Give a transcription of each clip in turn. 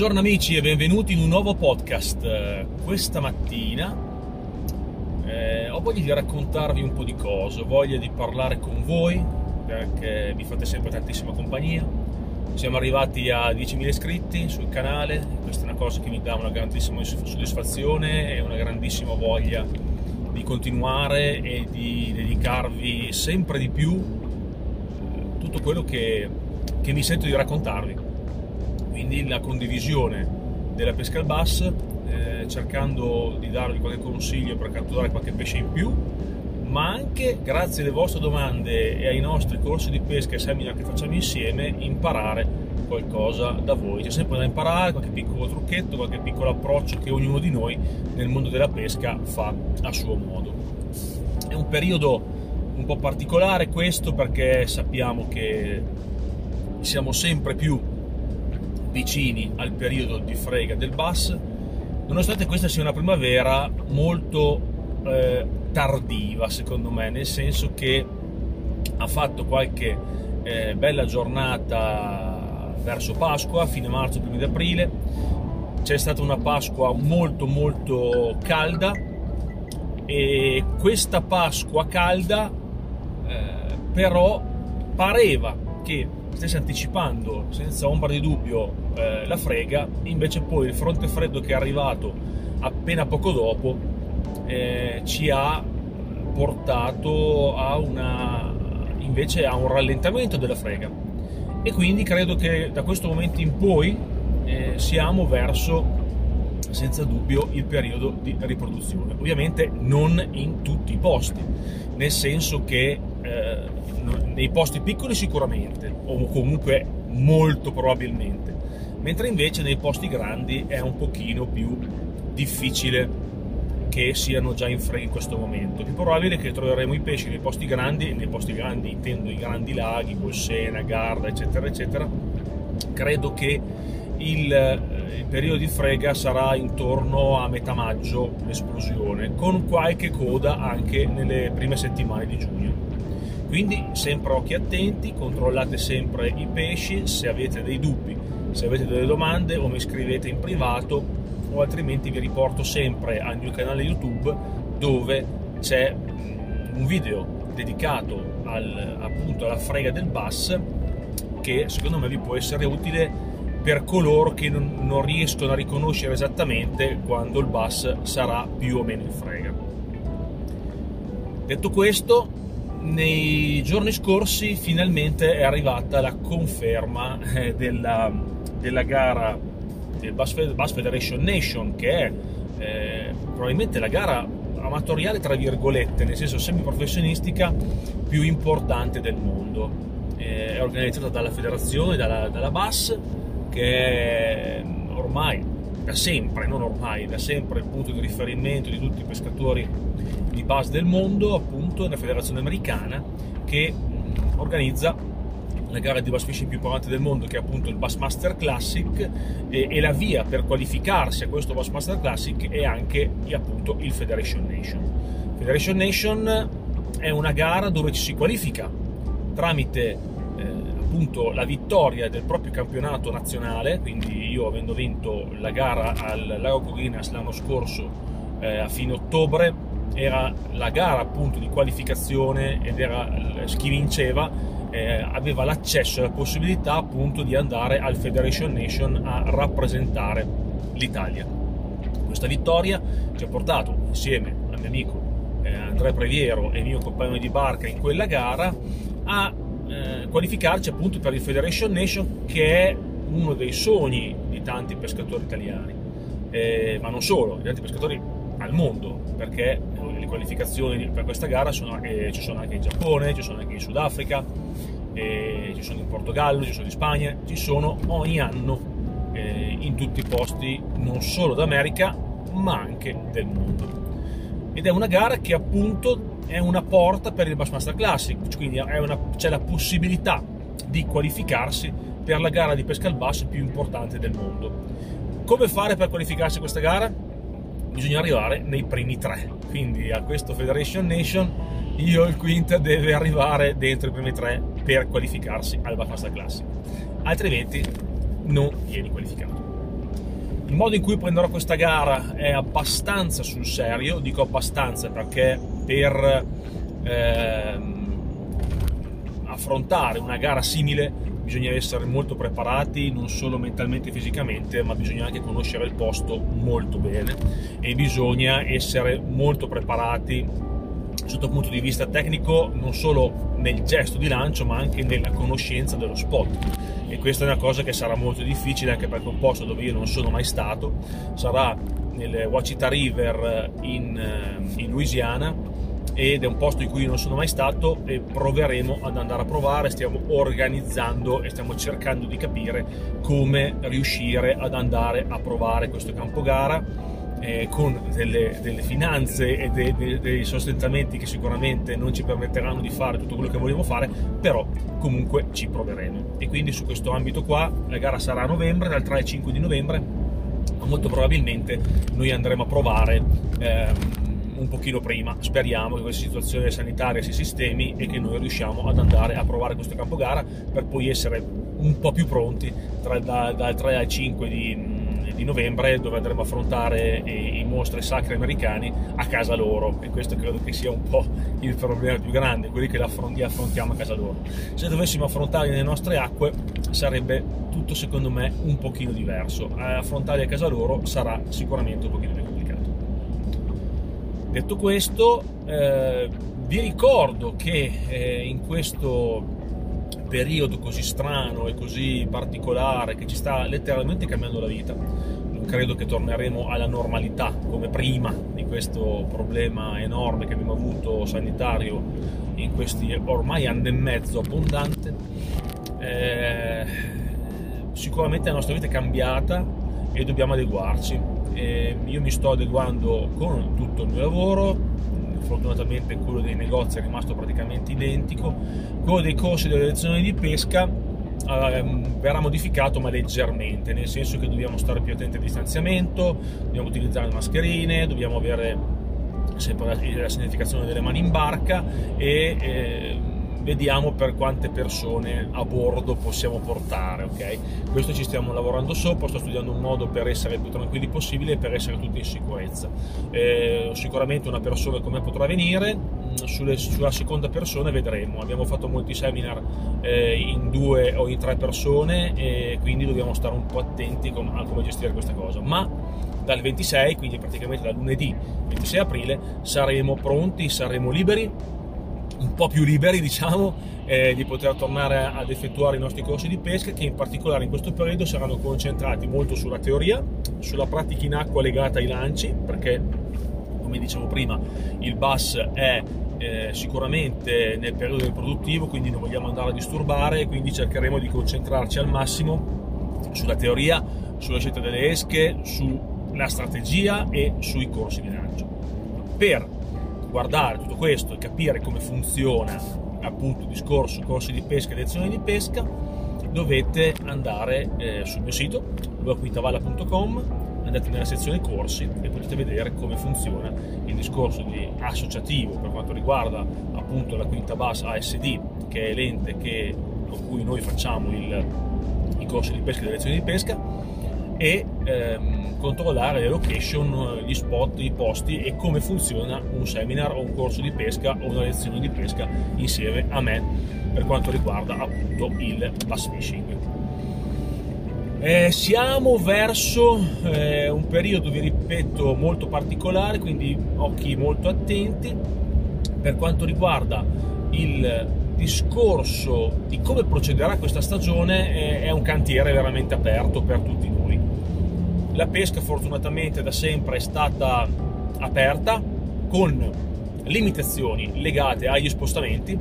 Buongiorno amici e benvenuti in un nuovo podcast. Questa mattina eh, ho voglia di raccontarvi un po' di cose, ho voglia di parlare con voi perché mi fate sempre tantissima compagnia. Siamo arrivati a 10.000 iscritti sul canale, questa è una cosa che mi dà una grandissima soddisfazione e una grandissima voglia di continuare e di dedicarvi sempre di più eh, tutto quello che, che mi sento di raccontarvi quindi la condivisione della pesca al bass, eh, cercando di darvi qualche consiglio per catturare qualche pesce in più, ma anche grazie alle vostre domande e ai nostri corsi di pesca e seminar che facciamo insieme, imparare qualcosa da voi. C'è sempre da imparare, qualche piccolo trucchetto, qualche piccolo approccio che ognuno di noi nel mondo della pesca fa a suo modo. È un periodo un po' particolare questo perché sappiamo che siamo sempre più vicini al periodo di frega del bus, nonostante questa sia una primavera molto eh, tardiva secondo me, nel senso che ha fatto qualche eh, bella giornata verso Pasqua, fine marzo, primi di aprile, c'è stata una Pasqua molto molto calda e questa Pasqua calda eh, però pareva che stesse anticipando senza ombra di dubbio eh, la frega, invece poi il fronte freddo che è arrivato appena poco dopo eh, ci ha portato a una invece a un rallentamento della frega. E quindi credo che da questo momento in poi eh, siamo verso senza dubbio il periodo di riproduzione. Ovviamente non in tutti i posti nel senso che eh, nei posti piccoli sicuramente, o comunque molto probabilmente, mentre invece nei posti grandi è un pochino più difficile che siano già in frega in questo momento. È probabile che troveremo i pesci nei posti grandi, e nei posti grandi intendo i grandi laghi, Bolsena, Garda, eccetera, eccetera. Credo che il, eh, il periodo di frega sarà intorno a metà maggio l'esplosione, con qualche coda anche nelle prime settimane di giugno. Quindi sempre occhi attenti, controllate sempre i pesci, se avete dei dubbi, se avete delle domande o mi scrivete in privato o altrimenti vi riporto sempre al mio canale YouTube dove c'è un video dedicato al, appunto alla frega del bus che secondo me vi può essere utile per coloro che non, non riescono a riconoscere esattamente quando il bus sarà più o meno in frega. Detto questo, nei giorni scorsi finalmente è arrivata la conferma eh, della, della, gara del Bass, Federation Nation che è eh, probabilmente la gara amatoriale tra virgolette nel senso semiprofessionistica più importante del mondo. Eh, è organizzata dalla federazione dalla, dalla BAS che è ormai da sempre, non ormai, da sempre il punto di riferimento di tutti i pescatori di base del mondo, appunto, una federazione americana che organizza la gara di bass fishing più importante del mondo che è appunto il Bassmaster Classic e, e, la via per qualificarsi a questo Bassmaster Classic è anche appunto il Federation Nation. Federation Nation è una gara dove ci si qualifica tramite eh, appunto la vittoria del proprio campionato nazionale, quindi io avendo vinto la gara al Lago Corinas l'anno scorso eh, a fine ottobre era la gara appunto di qualificazione ed era chi vinceva eh, aveva l'accesso e la possibilità appunto di andare al Federation Nation a rappresentare l'Italia. Questa vittoria ci ha portato insieme al mio amico eh, Andrea Previero e mio compagno di barca in quella gara a eh, qualificarci appunto per il Federation Nation che è uno dei sogni di tanti pescatori italiani, eh, ma non solo, di tanti pescatori al mondo, perché le qualificazioni per questa gara sono, eh, ci sono anche in Giappone, ci sono anche in Sudafrica, eh, ci sono in Portogallo, ci sono in Spagna, ci sono ogni anno eh, in tutti i posti, non solo d'America, ma anche del mondo. Ed è una gara che appunto è una porta per il Bassmaster Classic, quindi una, c'è la possibilità di qualificarsi per la gara di pesca al basso più importante del mondo. Come fare per qualificarsi a questa gara? Bisogna arrivare nei primi tre. Quindi a questo Federation Nation io il quinto deve arrivare dentro i primi tre per qualificarsi al Bassmaster Classic, altrimenti non vieni qualificato. Il modo in cui prenderò questa gara è abbastanza sul serio, dico abbastanza perché per ehm, affrontare una gara simile bisogna essere molto preparati non solo mentalmente e fisicamente ma bisogna anche conoscere il posto molto bene e bisogna essere molto preparati sotto il punto di vista tecnico non solo nel gesto di lancio ma anche nella conoscenza dello spot. E questa è una cosa che sarà molto difficile anche perché un posto dove io non sono mai stato. Sarà nel Wachita River in, eh, in Louisiana ed è un posto in cui non sono mai stato e proveremo ad andare a provare, stiamo organizzando e stiamo cercando di capire come riuscire ad andare a provare questo campo gara eh, con delle, delle, finanze e de, de, dei sostentamenti che sicuramente non ci permetteranno di fare tutto quello che vogliamo fare, però comunque ci proveremo. E quindi su questo ambito qua la gara sarà a novembre, dal 3 al 5 di novembre, molto probabilmente noi andremo a provare. Ehm, un pochino prima. Speriamo che questa situazione sanitaria si sistemi e che noi riusciamo ad andare a provare questo campo gara per poi essere un po' più pronti tra, da, dal 3 al 5 di, di novembre dove andremo a affrontare i, i mostri sacri americani a casa loro e questo credo che sia un po' il problema più grande, quelli che li affrontiamo a casa loro. Se dovessimo affrontarli nelle nostre acque sarebbe tutto secondo me un pochino diverso, affrontarli a casa loro sarà sicuramente un pochino più complicato. Detto questo, eh, vi ricordo che eh, in questo periodo così strano e così particolare che ci sta letteralmente cambiando la vita. Non credo che torneremo alla normalità come prima di questo problema enorme che abbiamo avuto sanitario in questi ormai anni e mezzo abbondante. Eh, sicuramente la nostra vita è cambiata e dobbiamo adeguarci. Eh, io mi sto adeguando con tutto il mio lavoro, fortunatamente quello dei negozi è rimasto praticamente identico, quello dei corsi delle lezioni di pesca eh, verrà modificato ma leggermente, nel senso che dobbiamo stare più attenti al distanziamento, dobbiamo utilizzare le mascherine, dobbiamo avere sempre la, significazione delle mani in barca e eh, vediamo per quante persone a bordo possiamo portare, ok? Questo ci stiamo lavorando sopra, sto studiando un modo per essere più tranquilli possibile e per essere tutti in sicurezza. Eh, sicuramente una persona come potrà venire, mm, sulle, sulla seconda persona vedremo. Abbiamo fatto molti seminar eh, in due o in tre persone e quindi dobbiamo stare un po' attenti a come gestire questa cosa. Ma dal 26, quindi praticamente da lunedì 26 aprile, saremo pronti, saremo liberi un po' più liberi, diciamo, eh, di poter tornare ad effettuare i nostri corsi di pesca che in particolare in questo periodo saranno concentrati molto sulla teoria, sulla pratica in acqua legata ai lanci, perché come dicevo prima il bus è eh, sicuramente nel periodo del produttivo, quindi non vogliamo andare a disturbare, quindi cercheremo di concentrarci al massimo sulla teoria, sulla scelta delle esche, sulla strategia e sui corsi di lancio. Per guardare tutto questo e capire come funziona appunto il discorso corsi di pesca e lezioni di pesca, dovete andare eh, sul mio sito luaquintavalla.com andate nella sezione corsi e potete vedere come funziona il discorso di associativo per quanto riguarda appunto la Quinta Bass ASD che è l'ente che, con cui noi facciamo il, i corsi di pesca e le lezioni di pesca e ehm, controllare le location, gli spot, i posti e come funziona un seminar o un corso di pesca o una lezione di pesca insieme a me per quanto riguarda appunto il bass fishing. Eh, siamo verso eh, un periodo, vi ripeto, molto particolare, quindi occhi molto attenti. Per quanto riguarda il discorso di come procederà questa stagione, eh, è un cantiere veramente aperto per tutti noi la pesca fortunatamente da sempre è stata aperta con limitazioni legate agli spostamenti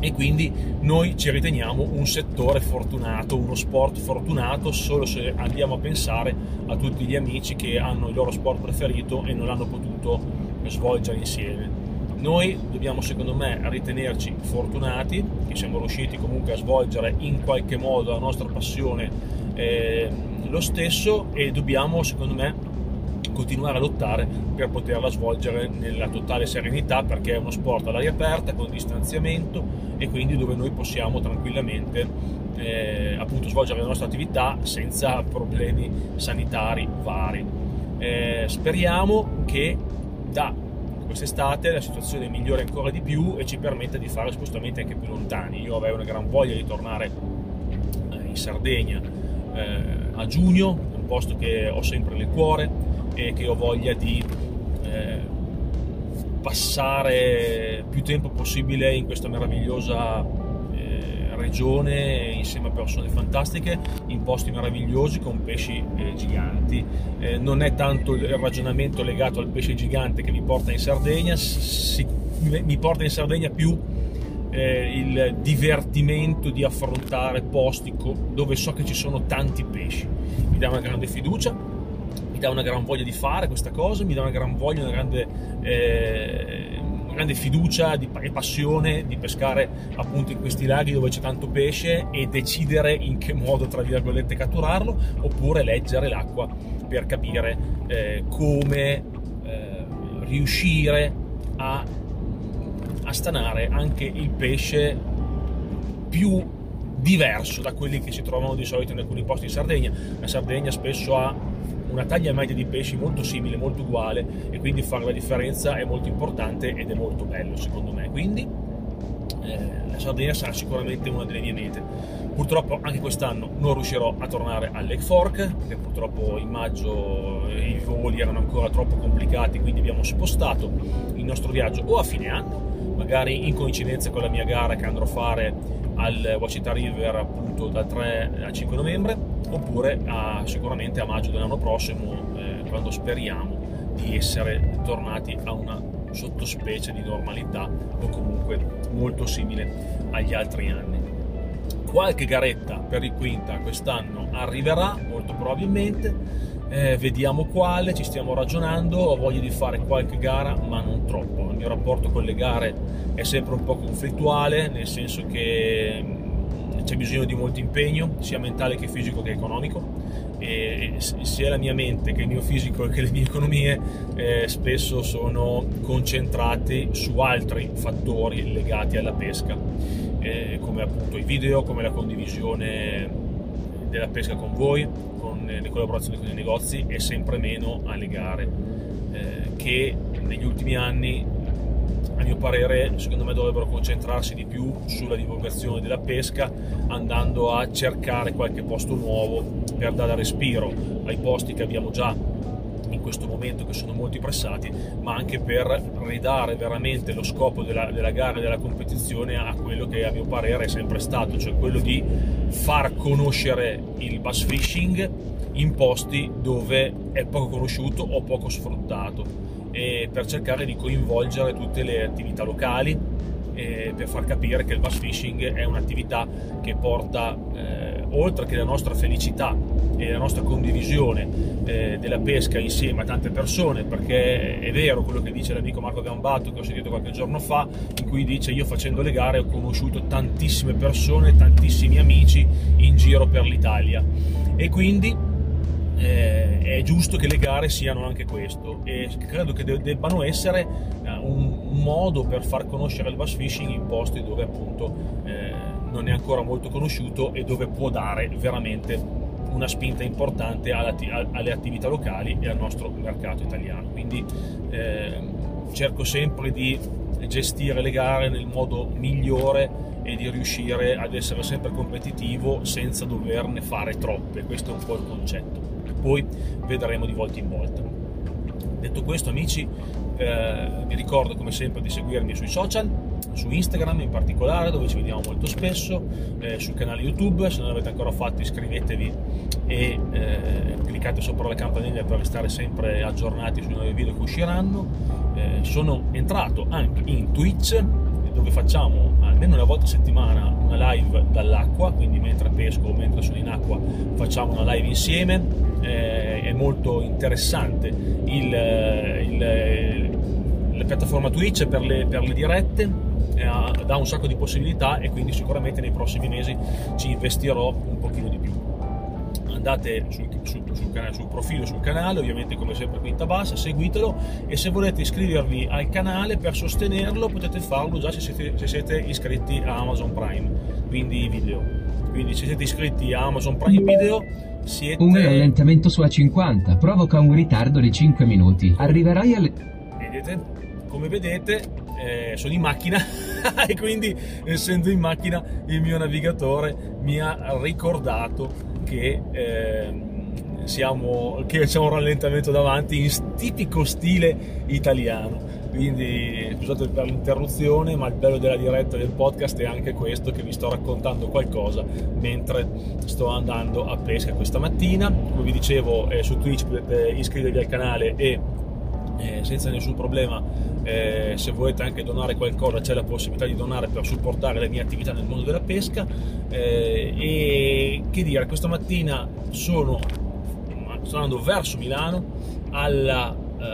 e quindi noi ci riteniamo un settore fortunato, uno sport fortunato solo se andiamo a pensare a tutti gli amici che hanno il loro sport preferito e non l'hanno potuto svolgere insieme. Noi dobbiamo secondo me ritenerci fortunati che siamo riusciti comunque a svolgere in qualche modo la nostra passione eh, lo stesso e dobbiamo secondo me continuare a lottare per poterla svolgere nella totale serenità perché è uno sport all'aria aperta con distanziamento e quindi dove noi possiamo tranquillamente eh, appunto svolgere la nostra attività senza problemi sanitari vari. Eh, speriamo che da quest'estate la situazione migliori ancora di più e ci permetta di fare spostamenti anche più lontani. Io avrei una gran voglia di tornare eh, in Sardegna eh, a giugno, un posto che ho sempre nel cuore e che ho voglia di eh, passare più tempo possibile in questa meravigliosa regione insieme a persone fantastiche in posti meravigliosi con pesci eh, giganti. Eh, non è tanto il ragionamento legato al pesce gigante che mi porta in Sardegna, si, mi porta in Sardegna più eh, il divertimento di affrontare posti dove so che ci sono tanti pesci. Mi dà una grande fiducia, mi dà una gran voglia di fare questa cosa, mi dà una gran voglia, una grande eh, grande fiducia e passione di pescare appunto in questi laghi dove c'è tanto pesce e decidere in che modo, tra virgolette, catturarlo, oppure leggere l'acqua per capire eh, come eh, riuscire a stanare anche il pesce più diverso da quelli che si trovano di solito in alcuni posti in Sardegna. La Sardegna spesso ha una taglia media di pesci molto simile, molto uguale e quindi fare la differenza è molto importante ed è molto bello secondo me. Quindi eh, la Sardegna sarà sicuramente una delle mie mete. Purtroppo anche quest'anno non riuscirò a tornare a Lake Fork perché purtroppo in maggio i voli erano ancora troppo complicati, quindi abbiamo spostato il nostro viaggio o a fine anno, magari in coincidenza con la mia gara che andrò a fare al Wachita River appunto dal 3 al 5 novembre oppure a, sicuramente a maggio dell'anno prossimo eh, quando speriamo di essere tornati a una sottospecie di normalità o comunque molto simile agli altri anni. Qualche garetta per il quinta quest'anno arriverà molto probabilmente, eh, vediamo quale, ci stiamo ragionando, ho voglia di fare qualche gara ma non troppo, il mio rapporto con le gare è sempre un po' conflittuale, nel senso che c'è bisogno di molto impegno, sia mentale che fisico che economico, e sia la mia mente che il mio fisico che le mie economie eh, spesso sono concentrati su altri fattori legati alla pesca, eh, come appunto i video, come la condivisione della pesca con voi, le collaborazioni con i negozi e sempre meno alle gare, eh, che negli ultimi anni a mio parere secondo me dovrebbero concentrarsi di più sulla divulgazione della pesca andando a cercare qualche posto nuovo per dare respiro ai posti che abbiamo già in questo momento che sono molto pressati ma anche per ridare veramente lo scopo della, della gara e della competizione a quello che a mio parere è sempre stato cioè quello di far conoscere il bass fishing in posti dove è poco conosciuto o poco sfruttato e per cercare di coinvolgere tutte le attività locali per far capire che il bass fishing è un'attività che porta eh, oltre che la nostra felicità e la nostra condivisione eh, della pesca insieme a tante persone perché è vero quello che dice l'amico Marco Gambato che ho sentito qualche giorno fa in cui dice io facendo le gare ho conosciuto tantissime persone tantissimi amici in giro per l'Italia. E quindi eh, è giusto che le gare siano anche questo e credo che debbano essere eh, un, modo per far conoscere il bass fishing in posti dove appunto eh, non è ancora molto conosciuto e dove può dare veramente una spinta importante alle attività locali e al nostro mercato italiano. Quindi eh, cerco sempre di gestire le gare nel modo migliore e di riuscire ad essere sempre competitivo senza doverne fare troppe. Questo è un po' il concetto poi vedremo di volta in volta. Detto questo amici, eh, vi ricordo come sempre di seguirmi sui social, su Instagram in particolare dove ci vediamo molto spesso, eh, sul canale YouTube, se non l'avete ancora fatto iscrivetevi e eh, cliccate sopra la campanella per restare sempre aggiornati sui nuovi video che usciranno. Eh, sono entrato anche in Twitch dove facciamo almeno una volta a settimana una live dall'acqua, quindi mentre pesco o mentre sono in acqua facciamo una live insieme, eh, è molto interessante il, il, la piattaforma Twitch per le, per le dirette, eh, dà un sacco di possibilità e quindi sicuramente nei prossimi mesi ci investirò un pochino di più. andate sul, sul, sul, canale, sul, profilo, sul canale, ovviamente come sempre quinta bassa, seguitelo e se volete iscrivervi al canale per sostenerlo potete farlo già se siete, se siete iscritti a Amazon Prime, quindi video. Quindi se siete iscritti a Amazon Prime Video siete... Un rallentamento su A50 provoca un ritardo di 5 minuti. Arriverai alle... Vedete? Come vedete eh, sono in macchina e quindi essendo in macchina il mio navigatore mi ha ricordato che, eh, siamo, che c'è un rallentamento davanti in tipico stile italiano. Quindi scusate per l'interruzione, ma il bello della diretta del podcast è anche questo, che vi sto raccontando qualcosa mentre sto andando a pesca questa mattina. Come vi dicevo, eh, su Twitch potete iscrivervi al canale e eh, senza nessun problema eh, se volete anche donare qualcosa c'è la possibilità di donare per supportare le mie attività nel mondo della pesca. Eh, e che dire questa mattina sono, sto andando verso Milano alla, eh,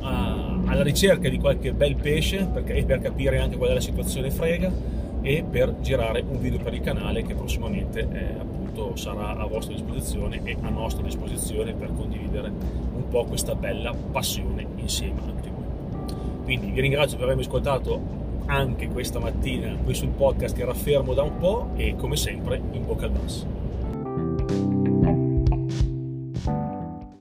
a, alla ricerca di qualche bel pesce perché, e per capire anche qual è la situazione frega e per girare un video per il canale che prossimamente eh, appunto sarà a vostra disposizione e a nostra disposizione per condividere po' questa bella passione insieme anche voi. Quindi vi ringrazio per avermi ascoltato anche questa mattina qui sul podcast che era fermo da un po' e come sempre in bocca al basso.